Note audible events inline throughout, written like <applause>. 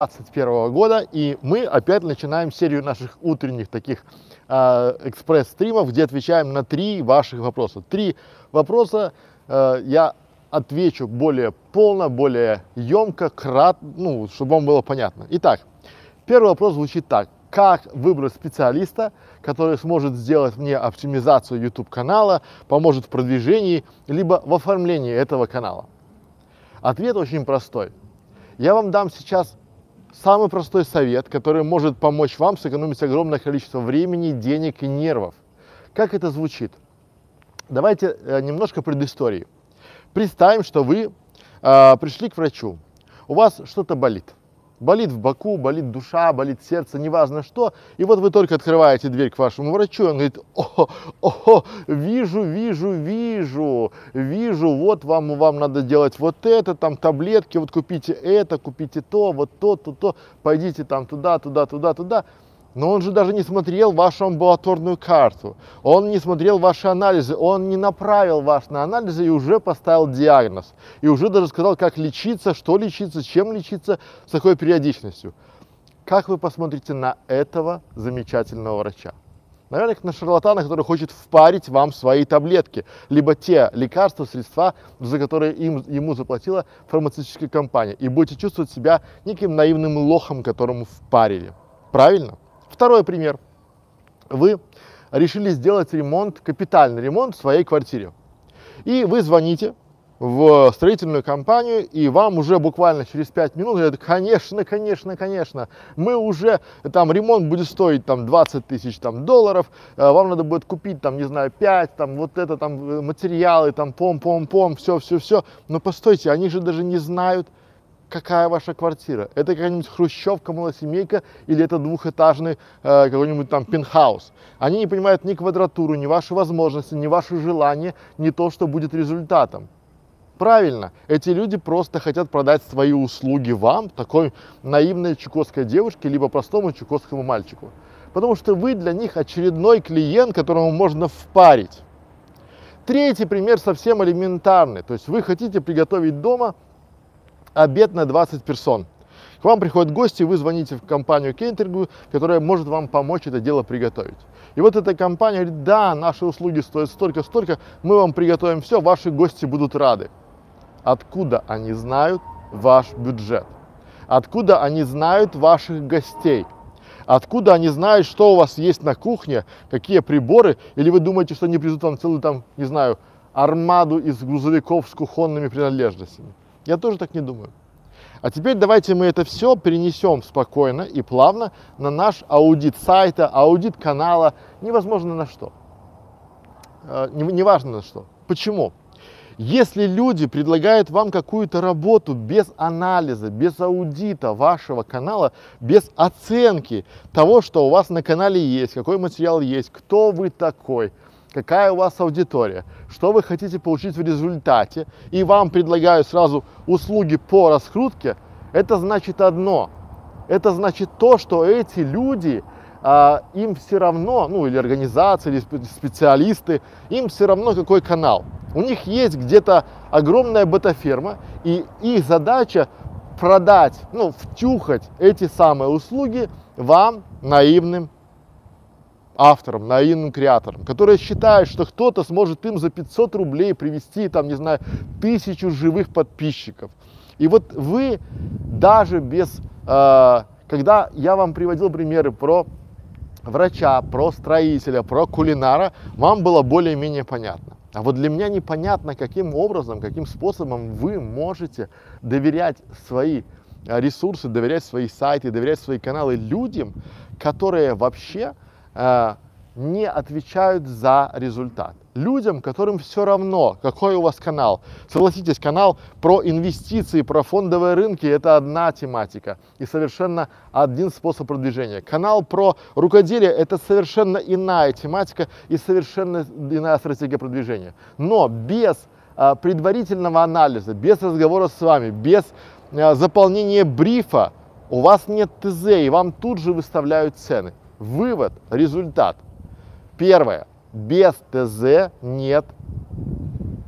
2021 года, и мы опять начинаем серию наших утренних таких э, экспресс-стримов, где отвечаем на три ваших вопроса. Три вопроса э, я отвечу более полно, более емко, крат, ну, чтобы вам было понятно. Итак, первый вопрос звучит так. Как выбрать специалиста, который сможет сделать мне оптимизацию YouTube канала, поможет в продвижении, либо в оформлении этого канала? Ответ очень простой. Я вам дам сейчас Самый простой совет, который может помочь вам сэкономить огромное количество времени, денег и нервов. Как это звучит? Давайте э, немножко предыстории. Представим, что вы э, пришли к врачу, у вас что-то болит болит в боку, болит душа, болит сердце, неважно что. И вот вы только открываете дверь к вашему врачу, и он говорит, о, о, вижу, вижу, вижу, вижу, вот вам, вам надо делать вот это, там таблетки, вот купите это, купите то, вот то, то, то, пойдите там туда, туда, туда, туда. Но он же даже не смотрел вашу амбулаторную карту, он не смотрел ваши анализы, он не направил вас на анализы и уже поставил диагноз. И уже даже сказал, как лечиться, что лечиться, чем лечиться, с какой периодичностью. Как вы посмотрите на этого замечательного врача? Наверное, на шарлатана, который хочет впарить вам свои таблетки, либо те лекарства, средства, за которые им, ему заплатила фармацевтическая компания. И будете чувствовать себя неким наивным лохом, которому впарили. Правильно? Второй пример. Вы решили сделать ремонт, капитальный ремонт в своей квартире. И вы звоните в строительную компанию, и вам уже буквально через 5 минут говорят, конечно, конечно, конечно, мы уже, там, ремонт будет стоить, там, 20 тысяч, там, долларов, э, вам надо будет купить, там, не знаю, 5, там, вот это, там, э, материалы, там, пом-пом-пом, все, все, все, но постойте, они же даже не знают, какая ваша квартира. Это какая-нибудь хрущевка, малосемейка или это двухэтажный э, какой-нибудь там пентхаус. Они не понимают ни квадратуру, ни ваши возможности, ни ваши желания, ни то, что будет результатом. Правильно, эти люди просто хотят продать свои услуги вам, такой наивной чукотской девушке, либо простому чукотскому мальчику. Потому что вы для них очередной клиент, которому можно впарить. Третий пример совсем элементарный. То есть вы хотите приготовить дома обед на 20 персон. К вам приходят гости, вы звоните в компанию кейтерингу, которая может вам помочь это дело приготовить. И вот эта компания говорит, да, наши услуги стоят столько-столько, мы вам приготовим все, ваши гости будут рады. Откуда они знают ваш бюджет? Откуда они знают ваших гостей? Откуда они знают, что у вас есть на кухне, какие приборы? Или вы думаете, что они привезут вам целую там, не знаю, армаду из грузовиков с кухонными принадлежностями? Я тоже так не думаю. А теперь давайте мы это все перенесем спокойно и плавно на наш аудит сайта, аудит канала, невозможно на что. Э, неважно на что. Почему? Если люди предлагают вам какую-то работу без анализа, без аудита вашего канала, без оценки того, что у вас на канале есть, какой материал есть, кто вы такой – какая у вас аудитория, что вы хотите получить в результате, и вам предлагаю сразу услуги по раскрутке, это значит одно. Это значит то, что эти люди, а, им все равно, ну или организации, или специалисты, им все равно какой канал. У них есть где-то огромная бета-ферма, и их задача продать, ну, втюхать эти самые услуги вам, наивным автором, наивным креатором, которые считают, что кто-то сможет им за 500 рублей привести, там, не знаю, тысячу живых подписчиков. И вот вы даже без, э, когда я вам приводил примеры про врача, про строителя, про кулинара, вам было более-менее понятно. А вот для меня непонятно, каким образом, каким способом вы можете доверять свои ресурсы, доверять свои сайты, доверять свои каналы людям, которые вообще Э, не отвечают за результат. Людям, которым все равно, какой у вас канал. Согласитесь, канал про инвестиции, про фондовые рынки – это одна тематика и совершенно один способ продвижения. Канал про рукоделие – это совершенно иная тематика и совершенно иная стратегия продвижения. Но без а, предварительного анализа, без разговора с вами, без а, заполнения брифа у вас нет ТЗ, и вам тут же выставляют цены. Вывод, результат. Первое. Без ТЗ нет.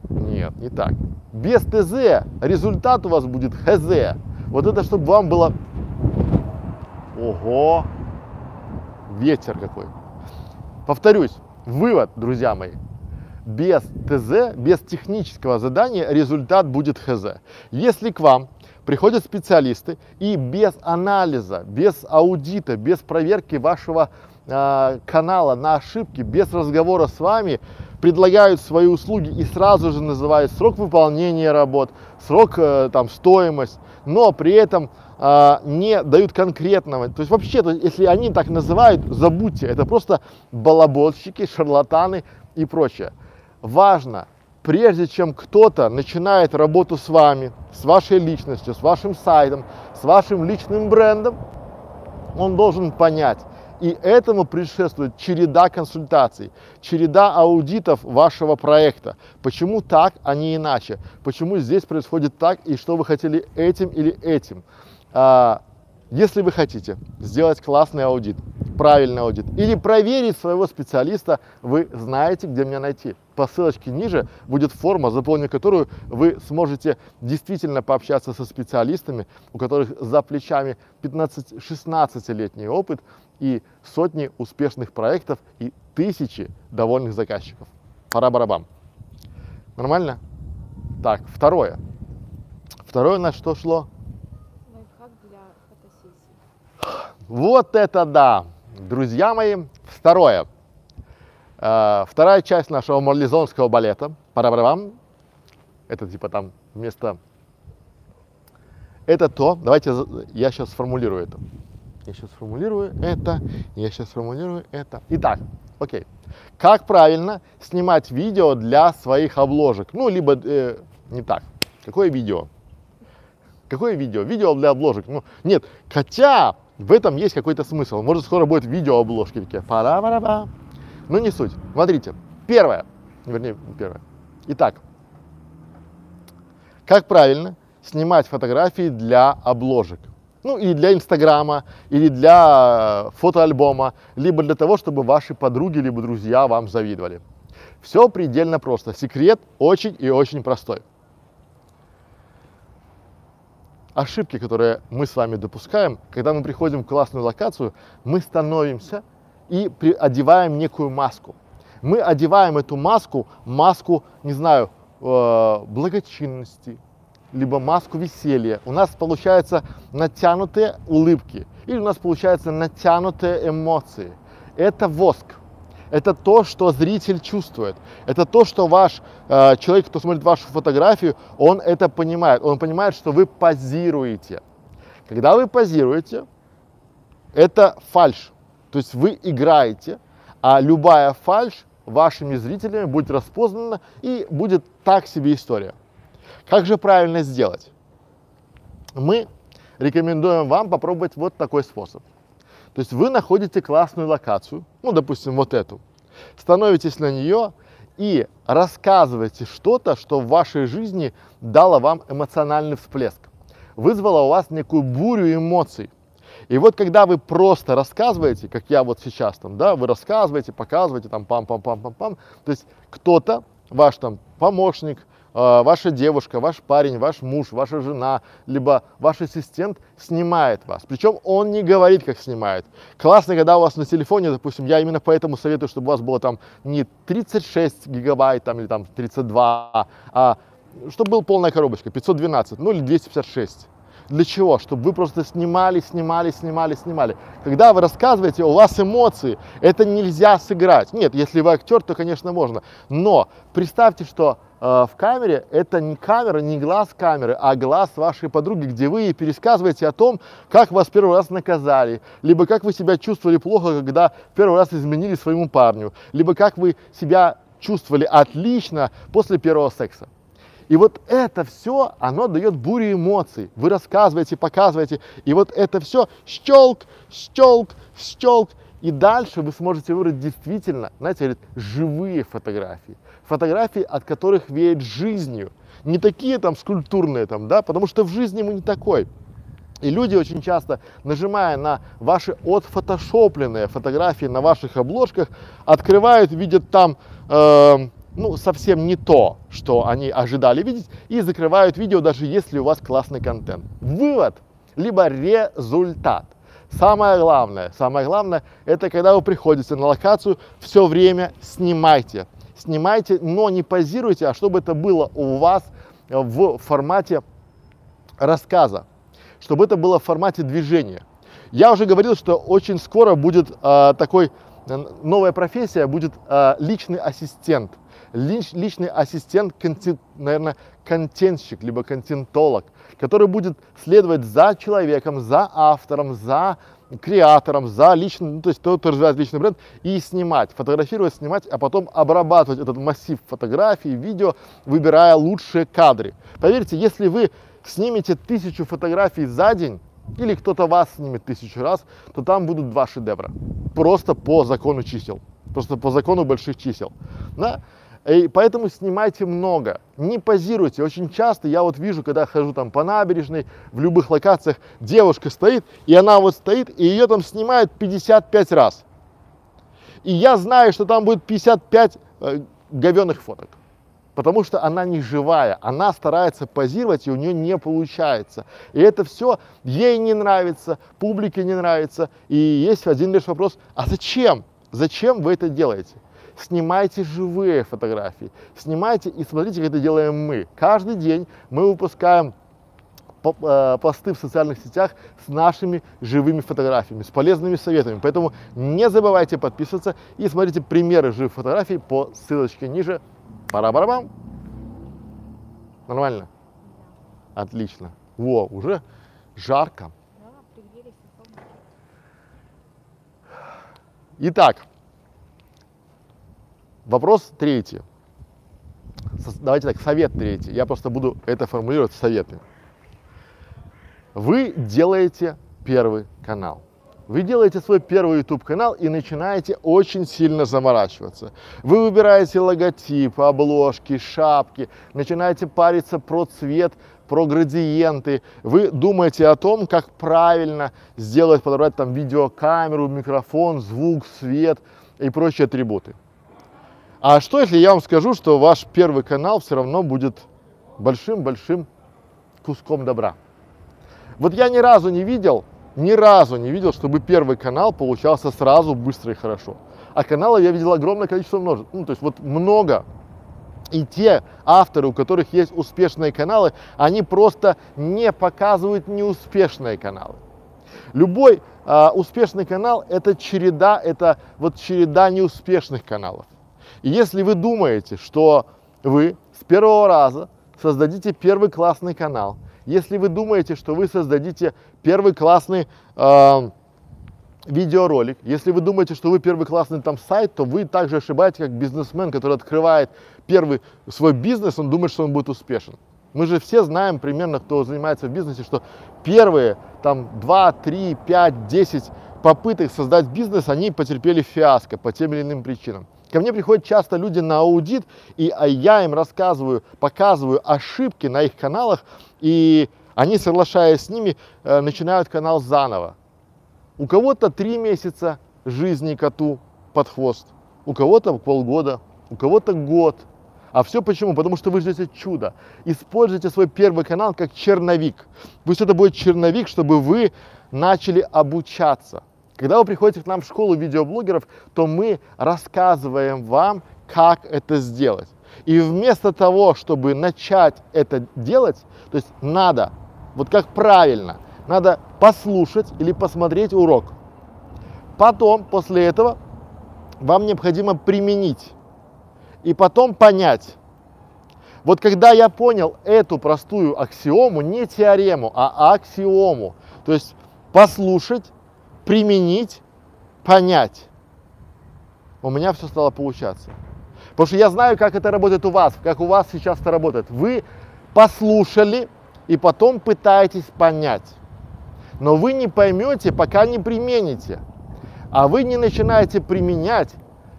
Нет, не так. Без ТЗ результат у вас будет ХЗ. Вот это, чтобы вам было Ого, ветер какой. Повторюсь, вывод, друзья мои, без ТЗ, без технического задания результат будет ХЗ. Если к вам приходят специалисты и без анализа, без аудита, без проверки вашего э, канала на ошибки, без разговора с вами, предлагают свои услуги и сразу же называют срок выполнения работ, срок, э, там, стоимость, но при этом э, не дают конкретного. То есть вообще, то, если они так называют, забудьте, это просто балаболщики, шарлатаны и прочее. Важно, прежде чем кто-то начинает работу с вами, с вашей личностью, с вашим сайтом, с вашим личным брендом, он должен понять, и этому предшествует череда консультаций, череда аудитов вашего проекта. Почему так, а не иначе? Почему здесь происходит так, и что вы хотели этим или этим? А, если вы хотите сделать классный аудит, правильный аудит или проверить своего специалиста, вы знаете, где меня найти. По ссылочке ниже будет форма, заполнив которую вы сможете действительно пообщаться со специалистами, у которых за плечами 15-16-летний опыт и сотни успешных проектов и тысячи довольных заказчиков. Пора барабам. Нормально? Так, второе. Второе на что шло? Вот это да! Друзья мои, второе. Э, вторая часть нашего марлезонского балета. пара барабам Это типа там вместо... Это то, давайте я сейчас сформулирую это. Я сейчас сформулирую это, я сейчас сформулирую это. Итак, окей. Как правильно снимать видео для своих обложек? Ну, либо э, не так. Какое видео? Какое видео? Видео для обложек. Ну, нет, хотя в этом есть какой-то смысл. Может, скоро будет видео обложки такие. пара пара па Ну, не суть. Смотрите. Первое. Вернее, первое. Итак, как правильно снимать фотографии для обложек? Ну, и для Инстаграма, или для э, фотоальбома, либо для того, чтобы ваши подруги, либо друзья вам завидовали. Все предельно просто. Секрет очень и очень простой. Ошибки, которые мы с вами допускаем, когда мы приходим в классную локацию, мы становимся и одеваем некую маску. Мы одеваем эту маску, маску, не знаю, э, благочинности, либо маску веселья. У нас получаются натянутые улыбки или у нас получаются натянутые эмоции. Это воск. Это то, что зритель чувствует. Это то, что ваш э, человек, кто смотрит вашу фотографию, он это понимает. Он понимает, что вы позируете. Когда вы позируете, это фальш. То есть вы играете, а любая фальш вашими зрителями будет распознана и будет так себе история. Как же правильно сделать? Мы рекомендуем вам попробовать вот такой способ. То есть вы находите классную локацию, ну, допустим, вот эту, становитесь на нее и рассказываете что-то, что в вашей жизни дало вам эмоциональный всплеск, вызвало у вас некую бурю эмоций. И вот когда вы просто рассказываете, как я вот сейчас там, да, вы рассказываете, показываете там пам-пам-пам-пам-пам, то есть кто-то, ваш там помощник, ваша девушка, ваш парень, ваш муж, ваша жена, либо ваш ассистент снимает вас. Причем он не говорит, как снимает. Классно, когда у вас на телефоне, допустим, я именно поэтому советую, чтобы у вас было там не 36 гигабайт там, или там 32, а чтобы была полная коробочка, 512, ну или 256. Для чего? Чтобы вы просто снимали, снимали, снимали, снимали. Когда вы рассказываете, у вас эмоции, это нельзя сыграть. Нет, если вы актер, то, конечно, можно. Но представьте, что Э, в камере это не камера, не глаз камеры, а глаз вашей подруги, где вы ей пересказываете о том, как вас первый раз наказали, либо как вы себя чувствовали плохо, когда первый раз изменили своему парню, либо как вы себя чувствовали отлично после первого секса. И вот это все, оно дает бурю эмоций. Вы рассказываете, показываете, и вот это все щелк, щелк, щелк. И дальше вы сможете выбрать действительно, знаете, живые фотографии фотографии, от которых веет жизнью. Не такие там скульптурные там, да, потому что в жизни мы не такой. И люди очень часто, нажимая на ваши отфотошопленные фотографии на ваших обложках, открывают, видят там э, ну, совсем не то, что они ожидали видеть, и закрывают видео, даже если у вас классный контент. Вывод, либо результат. Самое главное, самое главное, это когда вы приходите на локацию, все время снимайте. Снимайте, но не позируйте, а чтобы это было у вас в формате рассказа, чтобы это было в формате движения. Я уже говорил, что очень скоро будет э, такой э, новая профессия, будет э, личный ассистент. Лич, личный ассистент, контент, наверное, контентщик, либо контентолог, который будет следовать за человеком, за автором, за креатором, за личным, ну, то есть тот, кто развивает личный бренд, и снимать, фотографировать, снимать, а потом обрабатывать этот массив фотографий, видео, выбирая лучшие кадры. Поверьте, если вы снимете тысячу фотографий за день, или кто-то вас снимет тысячу раз, то там будут два шедевра. Просто по закону чисел. Просто по закону больших чисел. Да? И поэтому снимайте много, не позируйте. Очень часто я вот вижу, когда хожу там по набережной, в любых локациях, девушка стоит, и она вот стоит, и ее там снимают 55 раз. И я знаю, что там будет 55 э, говенных фоток потому что она не живая, она старается позировать, и у нее не получается. И это все ей не нравится, публике не нравится. И есть один лишь вопрос, а зачем? Зачем вы это делаете? Снимайте живые фотографии, снимайте и смотрите, как это делаем мы. Каждый день мы выпускаем э, посты в социальных сетях с нашими живыми фотографиями, с полезными советами. Поэтому не забывайте подписываться и смотрите примеры живых фотографий по ссылочке ниже. Пара-барабам. Нормально? Отлично. Во, уже жарко. Итак, вопрос третий. Давайте так, совет третий. Я просто буду это формулировать советы. Вы делаете первый канал. Вы делаете свой первый YouTube канал и начинаете очень сильно заморачиваться. Вы выбираете логотип, обложки, шапки, начинаете париться про цвет, про градиенты. Вы думаете о том, как правильно сделать, подобрать там видеокамеру, микрофон, звук, свет и прочие атрибуты. А что, если я вам скажу, что ваш первый канал все равно будет большим-большим куском добра? Вот я ни разу не видел, ни разу не видел, чтобы первый канал получался сразу быстро и хорошо. А каналов я видел огромное количество множеств. Ну, то есть вот много. И те авторы, у которых есть успешные каналы, они просто не показывают неуспешные каналы. Любой а, успешный канал это череда, это вот череда неуспешных каналов. И если вы думаете, что вы с первого раза создадите первый классный канал, если вы думаете, что вы создадите первый классный э, видеоролик, если вы думаете, что вы первый классный там сайт, то вы также ошибаетесь, как бизнесмен, который открывает первый свой бизнес, он думает, что он будет успешен. Мы же все знаем примерно, кто занимается в бизнесе, что первые там 2, 3, 5, 10 попыток создать бизнес, они потерпели фиаско по тем или иным причинам. Ко мне приходят часто люди на аудит, и а, я им рассказываю, показываю ошибки на их каналах, и они, соглашаясь с ними, э, начинают канал заново. У кого-то три месяца жизни коту под хвост, у кого-то полгода, у кого-то год. А все почему? Потому что вы ждете чудо. Используйте свой первый канал как черновик. Пусть это будет черновик, чтобы вы начали обучаться. Когда вы приходите к нам в школу видеоблогеров, то мы рассказываем вам, как это сделать. И вместо того, чтобы начать это делать, то есть надо, вот как правильно, надо послушать или посмотреть урок. Потом, после этого, вам необходимо применить и потом понять. Вот когда я понял эту простую аксиому, не теорему, а аксиому, то есть послушать, применить, понять, у меня все стало получаться. Потому что я знаю, как это работает у вас, как у вас сейчас это работает. Вы послушали и потом пытаетесь понять. Но вы не поймете, пока не примените. А вы не начинаете применять,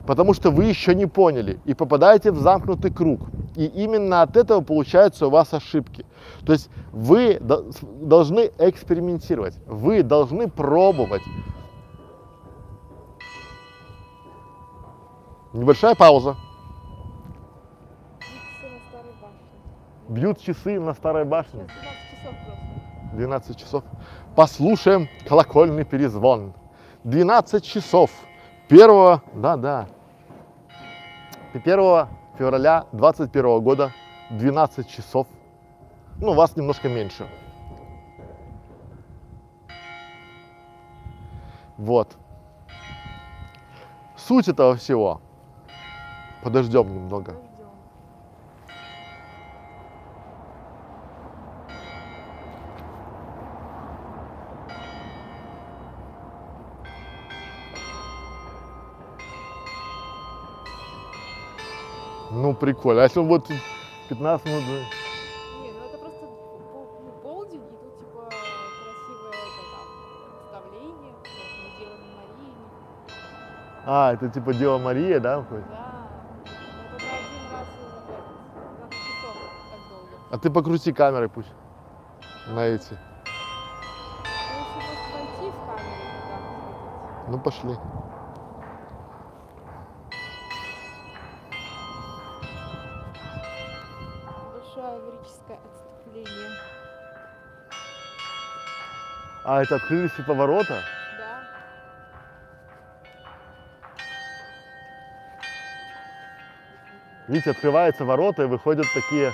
потому что вы еще не поняли и попадаете в замкнутый круг. И именно от этого получаются у вас ошибки. То есть вы должны экспериментировать, вы должны пробовать. Небольшая пауза. Бьют часы на старой башне. Бьют часы на старой башне. Сейчас 12 часов просто. 12 часов. послушаем колокольный перезвон. 12 часов 1, да, да, 1 февраля 21 года 12 часов. Ну, вас немножко меньше. Вот. Суть этого всего. Подождем немного. Ну, прикольно. А если будет 15 минут... Не, ну это просто ну, полдень, и тут типа красивое это там представление, делаем Марии. А, это типа Дева Мария, да? выходит? Да. Ну, Это на один раз и вот этот, 12 часов так долго. А ты покрути камерой пусть. На эти. Ну, если А, это открылись и поворота? Да. Видите, открываются ворота и выходят такие...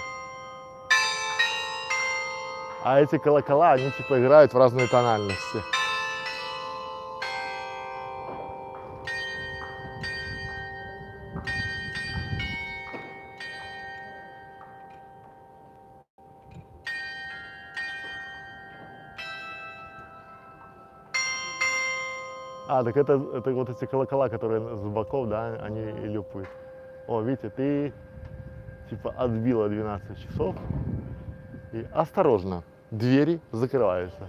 А эти колокола, они типа играют в разные тональности. А, так это, это вот эти колокола, которые с боков, да, они люпают. О, видите, ты типа отбила 12 часов. И осторожно, двери закрываются.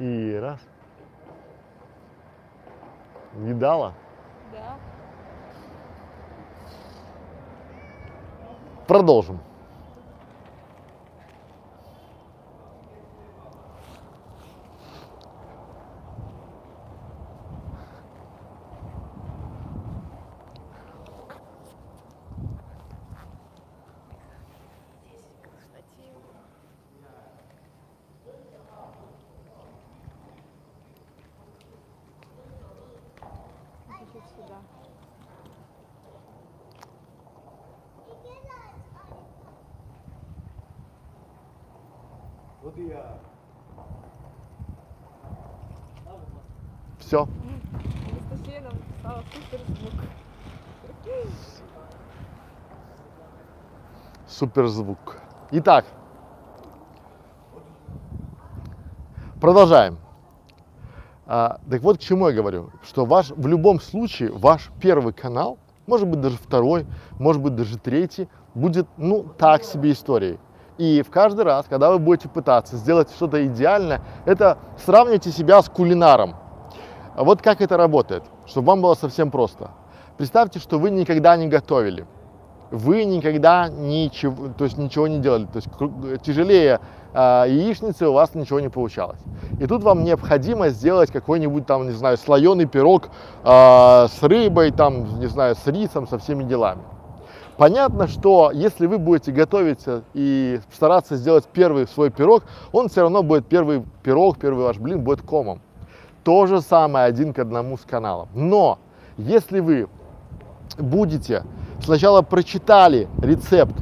И раз. Видала? Да. Продолжим. Все. Анастасия нам написала супер звук. Суперзвук. Итак, продолжаем. А, так вот, к чему я говорю, что ваш, в любом случае ваш первый канал, может быть даже второй, может быть даже третий, будет, ну, так себе историей. И в каждый раз, когда вы будете пытаться сделать что-то идеальное, это сравните себя с кулинаром. Вот как это работает, чтобы вам было совсем просто. Представьте, что вы никогда не готовили вы никогда ничего, то есть ничего не делали, то есть тяжелее а, яичницы у вас ничего не получалось. И тут вам необходимо сделать какой-нибудь там, не знаю, слоеный пирог а, с рыбой, там, не знаю, с рисом, со всеми делами. Понятно, что если вы будете готовиться и стараться сделать первый свой пирог, он все равно будет первый пирог, первый ваш блин будет комом. То же самое один к одному с каналом. Но если вы будете сначала прочитали рецепт,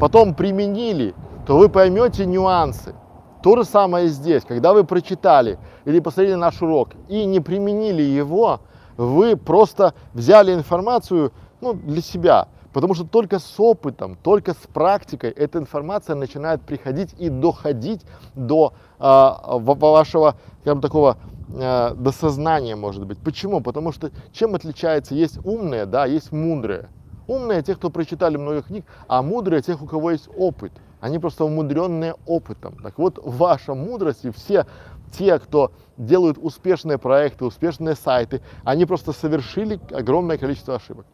потом применили, то вы поймете нюансы. То же самое и здесь. Когда вы прочитали или посмотрели наш урок и не применили его, вы просто взяли информацию ну, для себя. Потому что только с опытом, только с практикой эта информация начинает приходить и доходить до э, ва- вашего, скажем, такого э, до сознания, может быть. Почему? Потому что чем отличается? Есть умные, да, есть мудрые. Умные те, кто прочитали много книг, а мудрые тех, у кого есть опыт. Они просто умудренные опытом. Так вот, ваша мудрость и все те, кто делают успешные проекты, успешные сайты, они просто совершили огромное количество ошибок.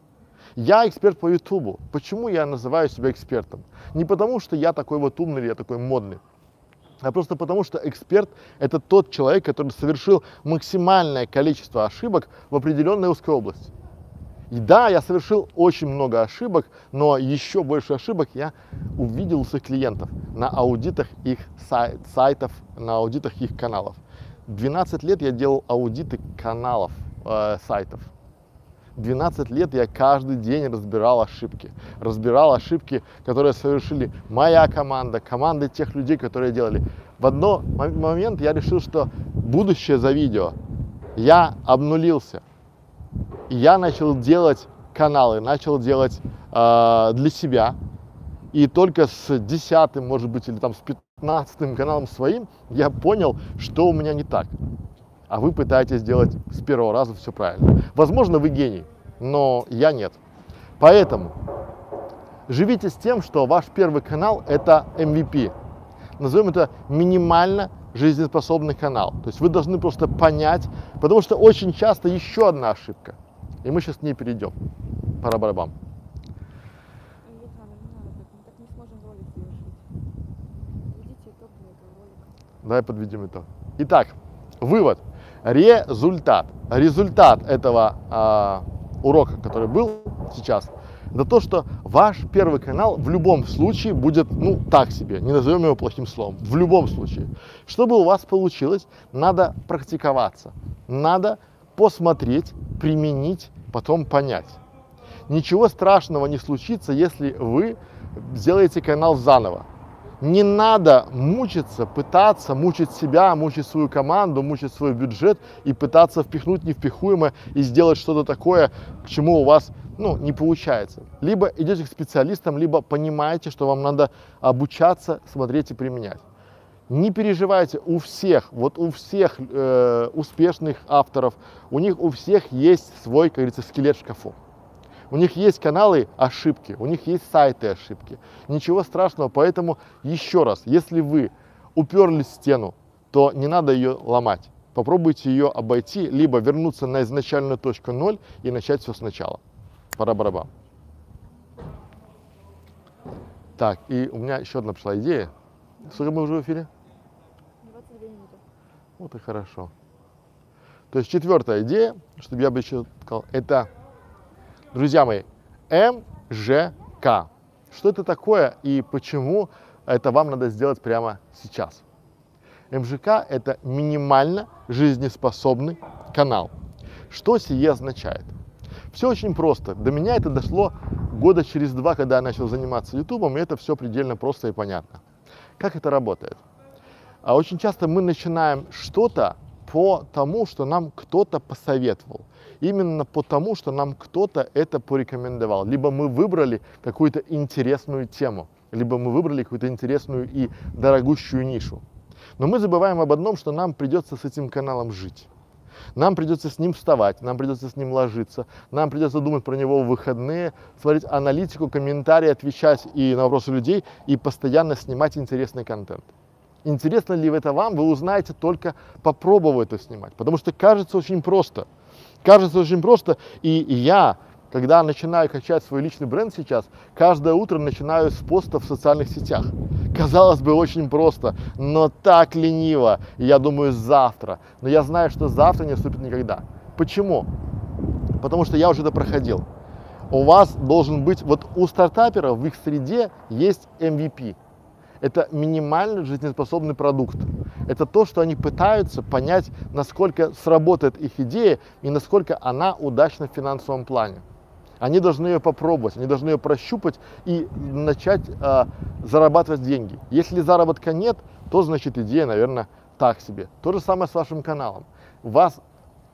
Я эксперт по Ютубу. Почему я называю себя экспертом? Не потому, что я такой вот умный или я такой модный, а просто потому, что эксперт – это тот человек, который совершил максимальное количество ошибок в определенной узкой области. И да, я совершил очень много ошибок, но еще больше ошибок я увидел у своих клиентов на аудитах их сайт, сайтов, на аудитах их каналов. 12 лет я делал аудиты каналов, э, сайтов. 12 лет я каждый день разбирал ошибки. Разбирал ошибки, которые совершили моя команда, команды тех людей, которые делали. В один момент я решил, что будущее за видео. Я обнулился. Я начал делать каналы, начал делать э, для себя. И только с десятым, может быть, или там с пятнадцатым каналом своим я понял, что у меня не так. А вы пытаетесь сделать с первого раза все правильно. Возможно, вы гений, но я нет. Поэтому живите с тем, что ваш первый канал это MVP. Назовем это минимально жизнеспособный канал. То есть вы должны просто понять, потому что очень часто еще одна ошибка – и мы сейчас к ней перейдем. Пора барабам. Не не не. Давай подведем итог. Итак, вывод. Результат. Результат этого а, урока, который был сейчас, это то, что ваш первый канал в любом случае будет, ну, так себе, не назовем его плохим словом, в любом случае. Чтобы у вас получилось, надо практиковаться, надо посмотреть, применить, потом понять. Ничего страшного не случится, если вы сделаете канал заново. Не надо мучиться, пытаться мучить себя, мучить свою команду, мучить свой бюджет и пытаться впихнуть невпихуемое и сделать что-то такое, к чему у вас ну, не получается. Либо идете к специалистам, либо понимаете, что вам надо обучаться, смотреть и применять. Не переживайте, у всех, вот у всех э, успешных авторов, у них у всех есть свой, как говорится, скелет в шкафу. У них есть каналы ошибки, у них есть сайты ошибки. Ничего страшного, поэтому еще раз, если вы уперлись в стену, то не надо ее ломать. Попробуйте ее обойти, либо вернуться на изначальную точку ноль и начать все сначала. Пора бараба. Так, и у меня еще одна пришла идея. Сколько мы уже в эфире? 22 минуты. Вот и хорошо. То есть четвертая идея, чтобы я бы еще сказал, это, друзья мои, МЖК. Что это такое и почему это вам надо сделать прямо сейчас? МЖК – это минимально жизнеспособный канал. Что сие означает? Все очень просто. До меня это дошло года через два, когда я начал заниматься ютубом, и это все предельно просто и понятно. Как это работает? А очень часто мы начинаем что-то по тому, что нам кто-то посоветовал. Именно потому, что нам кто-то это порекомендовал. Либо мы выбрали какую-то интересную тему, либо мы выбрали какую-то интересную и дорогущую нишу. Но мы забываем об одном, что нам придется с этим каналом жить. Нам придется с ним вставать, нам придется с ним ложиться, нам придется думать про него в выходные, смотреть аналитику, комментарии, отвечать и на вопросы людей и постоянно снимать интересный контент. Интересно ли это вам, вы узнаете только попробовав это снимать. Потому что кажется очень просто. Кажется очень просто. И я, когда начинаю качать свой личный бренд сейчас, каждое утро начинаю с постов в социальных сетях. Казалось бы, очень просто, но так лениво. Я думаю, завтра. Но я знаю, что завтра не наступит никогда. Почему? Потому что я уже это проходил. У вас должен быть, вот у стартаперов в их среде есть MVP – это минимально жизнеспособный продукт. Это то, что они пытаются понять, насколько сработает их идея и насколько она удачна в финансовом плане. Они должны ее попробовать, они должны ее прощупать и начать э, зарабатывать деньги. Если заработка нет, то значит идея, наверное, так себе. То же самое с вашим каналом. Вас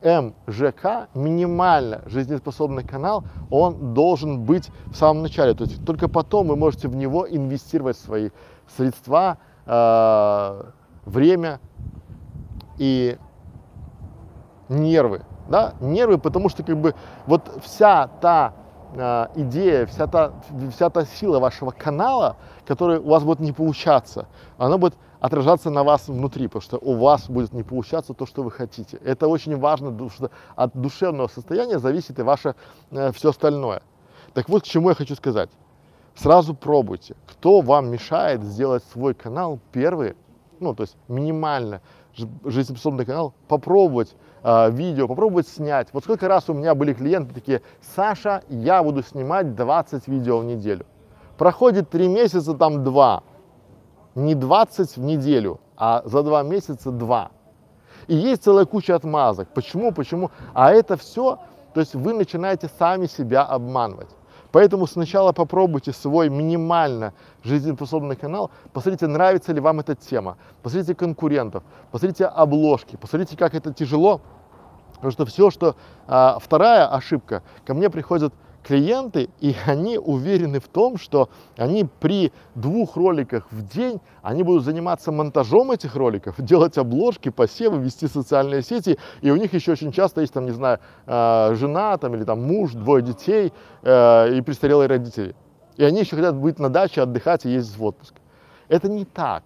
МЖК, минимально жизнеспособный канал, он должен быть в самом начале. То есть только потом вы можете в него инвестировать свои средства, э, время и нервы. Да? Нервы, потому что как бы вот вся та э, идея, вся та, вся та сила вашего канала, которая у вас будет не получаться, она будет отражаться на вас внутри, потому что у вас будет не получаться то, что вы хотите. Это очень важно, потому что от душевного состояния зависит и ваше э, все остальное. Так вот, к чему я хочу сказать сразу пробуйте. Кто вам мешает сделать свой канал первый, ну, то есть минимально жизнеспособный канал, попробовать э, видео, попробовать снять. Вот сколько раз у меня были клиенты такие, Саша, я буду снимать 20 видео в неделю. Проходит 3 месяца, там 2. Не 20 в неделю, а за 2 месяца 2. И есть целая куча отмазок. Почему, почему? А это все, то есть вы начинаете сами себя обманывать. Поэтому сначала попробуйте свой минимально жизнеспособный канал, посмотрите, нравится ли вам эта тема, посмотрите конкурентов, посмотрите обложки, посмотрите, как это тяжело. Потому что все, что а, вторая ошибка, ко мне приходят клиенты, и они уверены в том, что они при двух роликах в день, они будут заниматься монтажом этих роликов, <laughs> делать обложки, посевы, вести социальные сети, и у них еще очень часто есть, там, не знаю, э, жена там, или там муж, двое детей э, и престарелые родители. И они еще хотят быть на даче, отдыхать и ездить в отпуск. Это не так.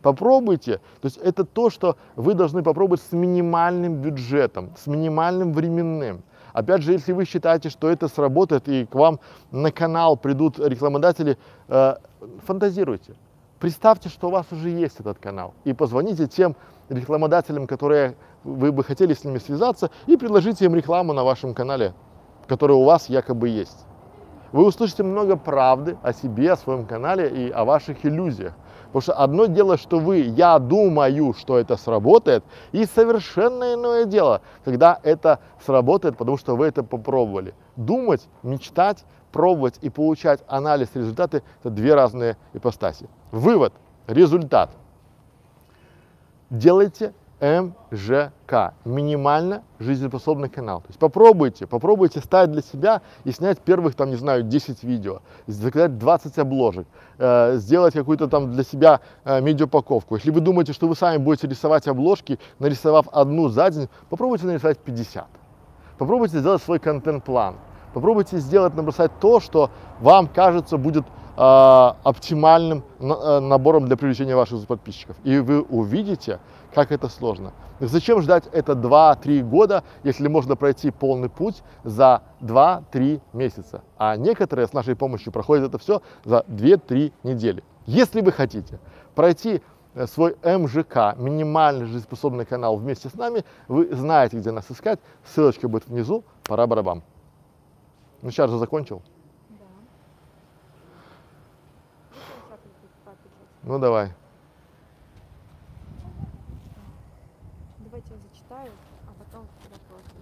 Попробуйте. То есть это то, что вы должны попробовать с минимальным бюджетом, с минимальным временным. Опять же, если вы считаете, что это сработает и к вам на канал придут рекламодатели, э, фантазируйте. Представьте, что у вас уже есть этот канал и позвоните тем рекламодателям, которые вы бы хотели с ними связаться и предложите им рекламу на вашем канале, которая у вас якобы есть. Вы услышите много правды о себе, о своем канале и о ваших иллюзиях. Потому что одно дело, что вы, я думаю, что это сработает, и совершенно иное дело, когда это сработает, потому что вы это попробовали. Думать, мечтать, пробовать и получать анализ, результаты – это две разные ипостаси. Вывод, результат. Делайте МЖК, минимально жизнеспособный канал. То есть попробуйте, попробуйте ставить для себя и снять первых, там, не знаю, 10 видео, заказать 20 обложек, э, сделать какую-то там для себя э, медиапаковку. Если вы думаете, что вы сами будете рисовать обложки, нарисовав одну за день, попробуйте нарисовать 50. Попробуйте сделать свой контент-план. Попробуйте сделать, набросать то, что вам кажется будет э, оптимальным э, набором для привлечения ваших подписчиков. И вы увидите, как это сложно. Зачем ждать это 2-3 года, если можно пройти полный путь за 2-3 месяца? А некоторые с нашей помощью проходят это все за 2-3 недели. Если вы хотите пройти э, свой МЖК, минимальный жизнеспособный канал вместе с нами, вы знаете, где нас искать. Ссылочка будет внизу. Пора барабам. Ну, сейчас же закончил. Да. Ну, давай. Давайте я зачитаю, а потом вопросы.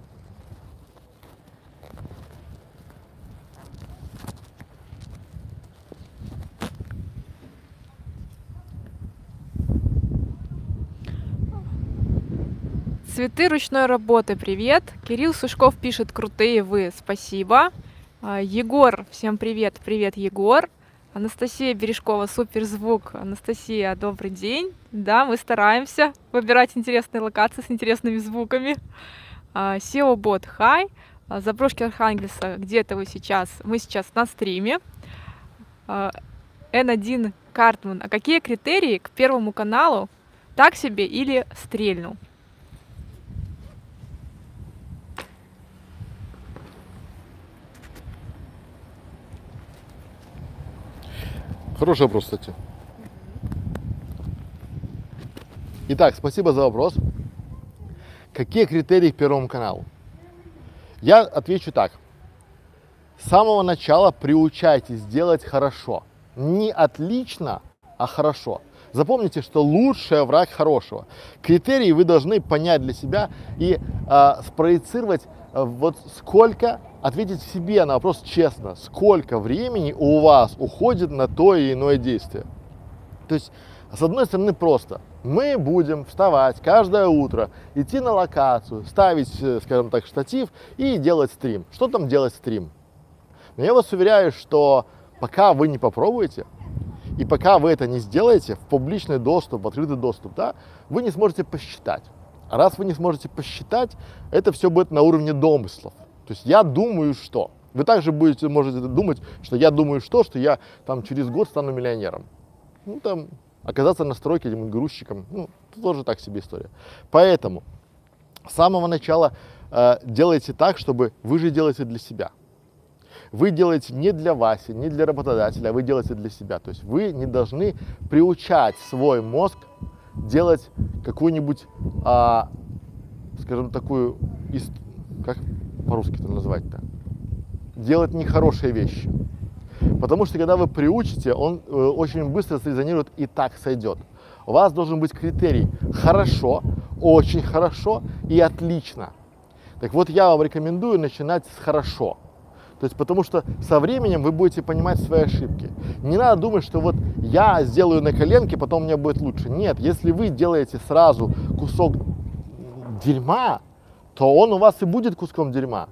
Цветы ручной работы, привет. Кирилл Сушков пишет, крутые вы, спасибо. А, Егор, всем привет, привет, Егор. Анастасия Бережкова, супер звук. Анастасия, добрый день. Да, мы стараемся выбирать интересные локации с интересными звуками. А, SEO бот, хай. А, Заброшки Архангельса, где-то вы сейчас? Мы сейчас на стриме. А, N1 Картман, а какие критерии к первому каналу? Так себе или стрельну? Хороший вопрос, кстати. Итак, спасибо за вопрос. Какие критерии к Первому каналу? Я отвечу так. С самого начала приучайтесь делать хорошо. Не отлично, а хорошо. Запомните, что лучший враг хорошего. Критерии вы должны понять для себя и э, спроецировать э, вот сколько, ответить себе на вопрос честно, сколько времени у вас уходит на то или иное действие. То есть, с одной стороны, просто. Мы будем вставать каждое утро, идти на локацию, ставить, э, скажем так, штатив и делать стрим. Что там делать стрим? Но я вас уверяю, что пока вы не попробуете, и пока вы это не сделаете в публичный доступ, в открытый доступ, да, вы не сможете посчитать. А раз вы не сможете посчитать, это все будет на уровне домыслов. То есть я думаю, что. Вы также будете, можете думать, что я думаю, что, что я там через год стану миллионером. Ну, там, оказаться на стройке этим грузчиком, ну, тоже так себе история. Поэтому с самого начала э, делайте так, чтобы вы же делаете для себя. Вы делаете не для Васи, не для работодателя, а вы делаете для себя. То есть вы не должны приучать свой мозг делать какую-нибудь а, скажем, такую, как по-русски это назвать-то, делать нехорошие вещи. Потому что когда вы приучите, он э, очень быстро срезонирует и так сойдет. У вас должен быть критерий хорошо, очень хорошо и отлично. Так вот, я вам рекомендую начинать с хорошо. То есть, потому что со временем вы будете понимать свои ошибки. Не надо думать, что вот я сделаю на коленке, потом меня будет лучше. Нет, если вы делаете сразу кусок дерьма, то он у вас и будет куском дерьма.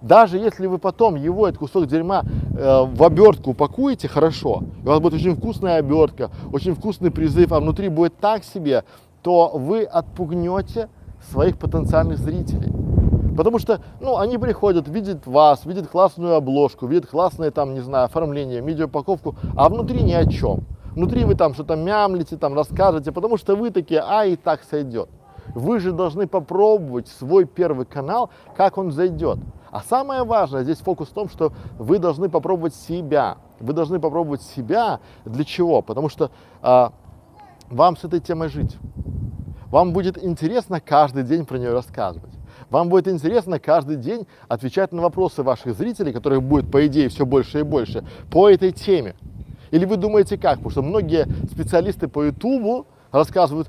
Даже если вы потом его, этот кусок дерьма, э, в обертку упакуете хорошо, у вас будет очень вкусная обертка, очень вкусный призыв, а внутри будет так себе, то вы отпугнете своих потенциальных зрителей. Потому что, ну, они приходят, видят вас, видят классную обложку, видят классное там, не знаю, оформление, медиаупаковку, а внутри ни о чем. Внутри вы там что-то мямлите, там расскажете, потому что вы такие, а и так сойдет. Вы же должны попробовать свой первый канал, как он зайдет. А самое важное здесь фокус в том, что вы должны попробовать себя. Вы должны попробовать себя для чего? Потому что а, вам с этой темой жить. Вам будет интересно каждый день про нее рассказывать. Вам будет интересно каждый день отвечать на вопросы ваших зрителей, которых будет, по идее, все больше и больше, по этой теме. Или вы думаете как? Потому что многие специалисты по Ютубу рассказывают,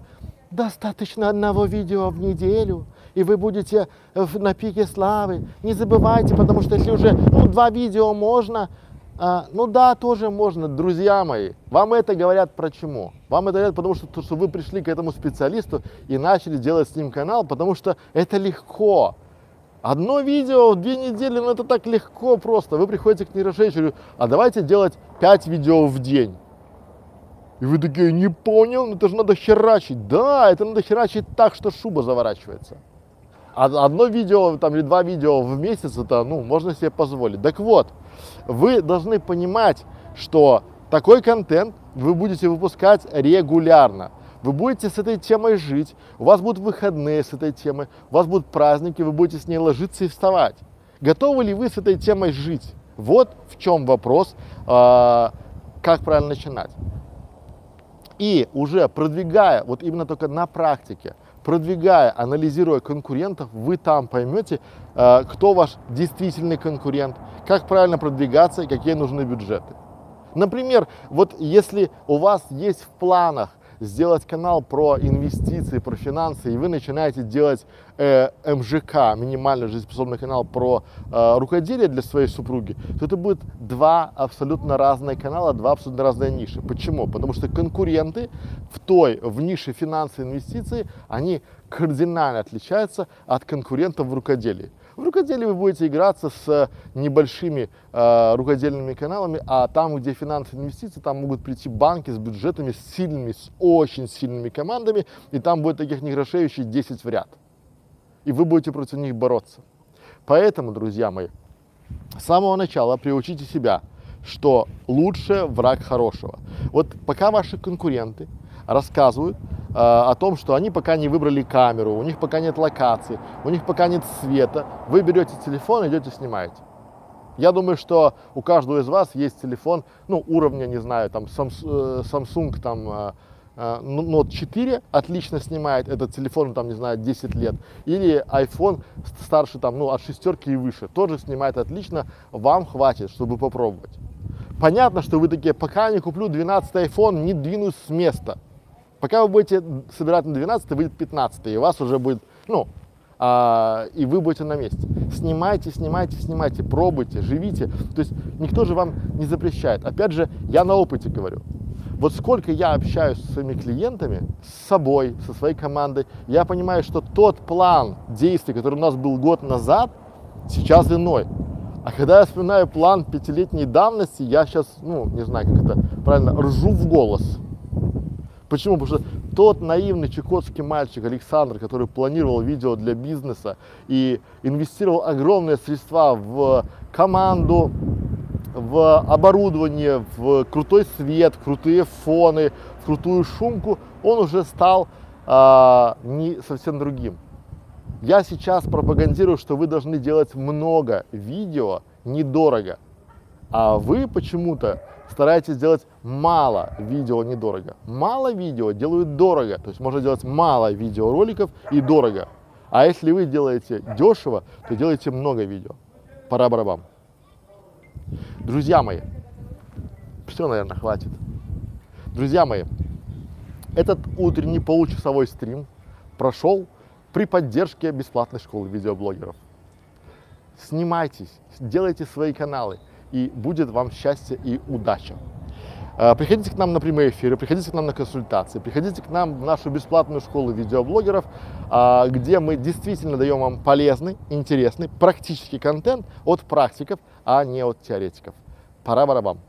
достаточно одного видео в неделю, и вы будете на пике славы. Не забывайте, потому что если уже ну, два видео можно, а, ну да, тоже можно, друзья мои. Вам это говорят почему? Вам это говорят потому, что, что вы пришли к этому специалисту и начали делать с ним канал, потому что это легко. Одно видео в две недели, ну это так легко просто. Вы приходите к нейрошейчеру, а давайте делать пять видео в день. И вы такие, не понял, ну это же надо херачить. Да, это надо херачить так, что шуба заворачивается. Одно видео там, или два видео в месяц, это, ну, можно себе позволить. Так вот, вы должны понимать, что такой контент вы будете выпускать регулярно. Вы будете с этой темой жить, у вас будут выходные с этой темой, у вас будут праздники, вы будете с ней ложиться и вставать. Готовы ли вы с этой темой жить? Вот в чем вопрос, э, как правильно начинать. И уже продвигая, вот именно только на практике, продвигая, анализируя конкурентов, вы там поймете, э, кто ваш действительный конкурент, как правильно продвигаться и какие нужны бюджеты. Например, вот если у вас есть в планах сделать канал про инвестиции, про финансы, и вы начинаете делать э, МЖК, минимально жизнеспособный канал про э, рукоделие для своей супруги, то это будет два абсолютно разные канала, два абсолютно разные ниши. Почему? Потому что конкуренты в той, в нише финансы и инвестиции, они кардинально отличаются от конкурентов в рукоделии. В рукоделии вы будете играться с небольшими э, рукодельными каналами, а там, где финансы и инвестиции, там могут прийти банки с бюджетами, с сильными, с очень сильными командами, и там будет таких негрошеющих 10 в ряд. И вы будете против них бороться. Поэтому, друзья мои, с самого начала приучите себя, что лучше враг хорошего. Вот пока ваши конкуренты рассказывают э, о том, что они пока не выбрали камеру, у них пока нет локации, у них пока нет света. Вы берете телефон, идете снимаете. Я думаю, что у каждого из вас есть телефон, ну, уровня, не знаю, там, Samsung, Samsung там, э, Note 4 отлично снимает, этот телефон, там, не знаю, 10 лет, или iPhone старше, там, ну, от шестерки и выше, тоже снимает отлично, вам хватит, чтобы попробовать. Понятно, что вы такие, пока не куплю 12 iPhone, не двинусь с места. Пока вы будете собирать на 12, выйдет 15, и у вас уже будет, ну, а, и вы будете на месте. Снимайте, снимайте, снимайте, пробуйте, живите. То есть никто же вам не запрещает. Опять же, я на опыте говорю. Вот сколько я общаюсь с своими клиентами, с собой, со своей командой, я понимаю, что тот план действий, который у нас был год назад, сейчас иной. А когда я вспоминаю план пятилетней давности, я сейчас, ну, не знаю, как это правильно, ржу в голос. Почему? Потому что тот наивный чукотский мальчик Александр, который планировал видео для бизнеса и инвестировал огромные средства в команду, в оборудование, в крутой свет, крутые фоны, в крутую шумку, он уже стал а, не совсем другим. Я сейчас пропагандирую, что вы должны делать много видео недорого, а вы почему-то старайтесь делать мало видео недорого. Мало видео делают дорого, то есть можно делать мало видеороликов и дорого. А если вы делаете дешево, то делайте много видео. Пора барабам. Друзья мои, все, наверное, хватит. Друзья мои, этот утренний получасовой стрим прошел при поддержке бесплатной школы видеоблогеров. Снимайтесь, делайте свои каналы, и будет вам счастье и удача. Э, приходите к нам на прямые эфиры, приходите к нам на консультации, приходите к нам в нашу бесплатную школу видеоблогеров, а, где мы действительно даем вам полезный, интересный, практический контент от практиков, а не от теоретиков. Пора барабам.